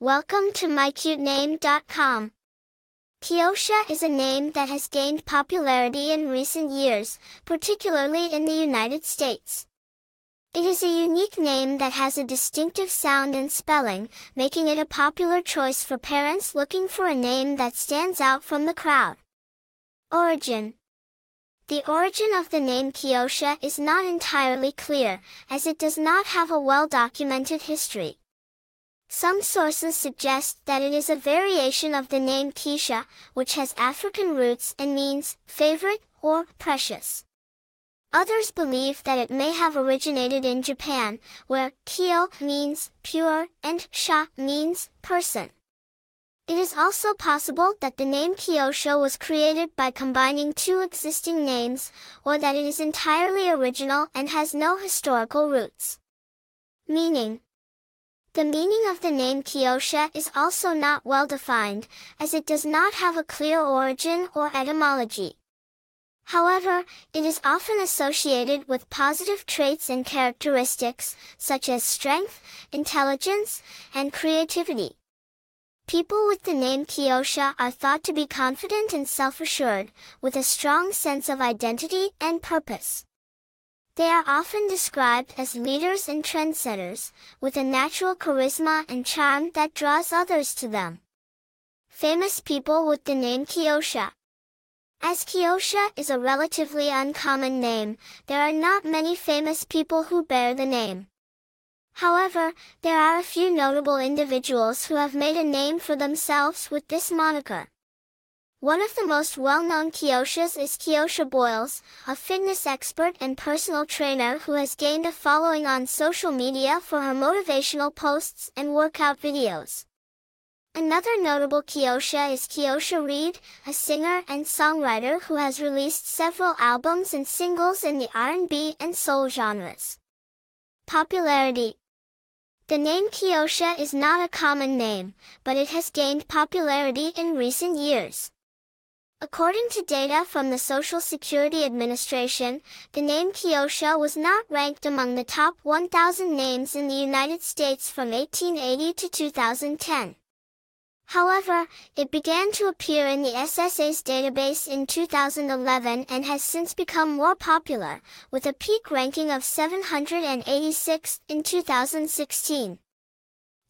Welcome to mycutename.com. Kiosha is a name that has gained popularity in recent years, particularly in the United States. It is a unique name that has a distinctive sound and spelling, making it a popular choice for parents looking for a name that stands out from the crowd. Origin The origin of the name Kiosha is not entirely clear, as it does not have a well-documented history. Some sources suggest that it is a variation of the name Keisha, which has African roots and means favorite or precious. Others believe that it may have originated in Japan, where Kyo means pure and Sha means person. It is also possible that the name Kiosha was created by combining two existing names, or that it is entirely original and has no historical roots. Meaning the meaning of the name Kiosha is also not well defined, as it does not have a clear origin or etymology. However, it is often associated with positive traits and characteristics, such as strength, intelligence, and creativity. People with the name Kiosha are thought to be confident and self-assured, with a strong sense of identity and purpose. They are often described as leaders and trendsetters, with a natural charisma and charm that draws others to them. Famous people with the name Kiosha. As Kiosha is a relatively uncommon name, there are not many famous people who bear the name. However, there are a few notable individuals who have made a name for themselves with this moniker. One of the most well-known Kioshas is Kiosha Boyles, a fitness expert and personal trainer who has gained a following on social media for her motivational posts and workout videos. Another notable Kiosha is Kiosha Reed, a singer and songwriter who has released several albums and singles in the R&B and soul genres. Popularity The name Kiosha is not a common name, but it has gained popularity in recent years. According to data from the Social Security Administration, the name Kiosha was not ranked among the top 1,000 names in the United States from 1880 to 2010. However, it began to appear in the SSA's database in 2011 and has since become more popular, with a peak ranking of 786 in 2016.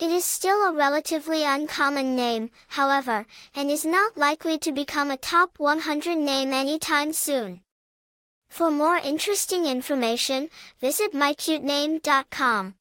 It is still a relatively uncommon name, however, and is not likely to become a top 100 name anytime soon. For more interesting information, visit mycutename.com.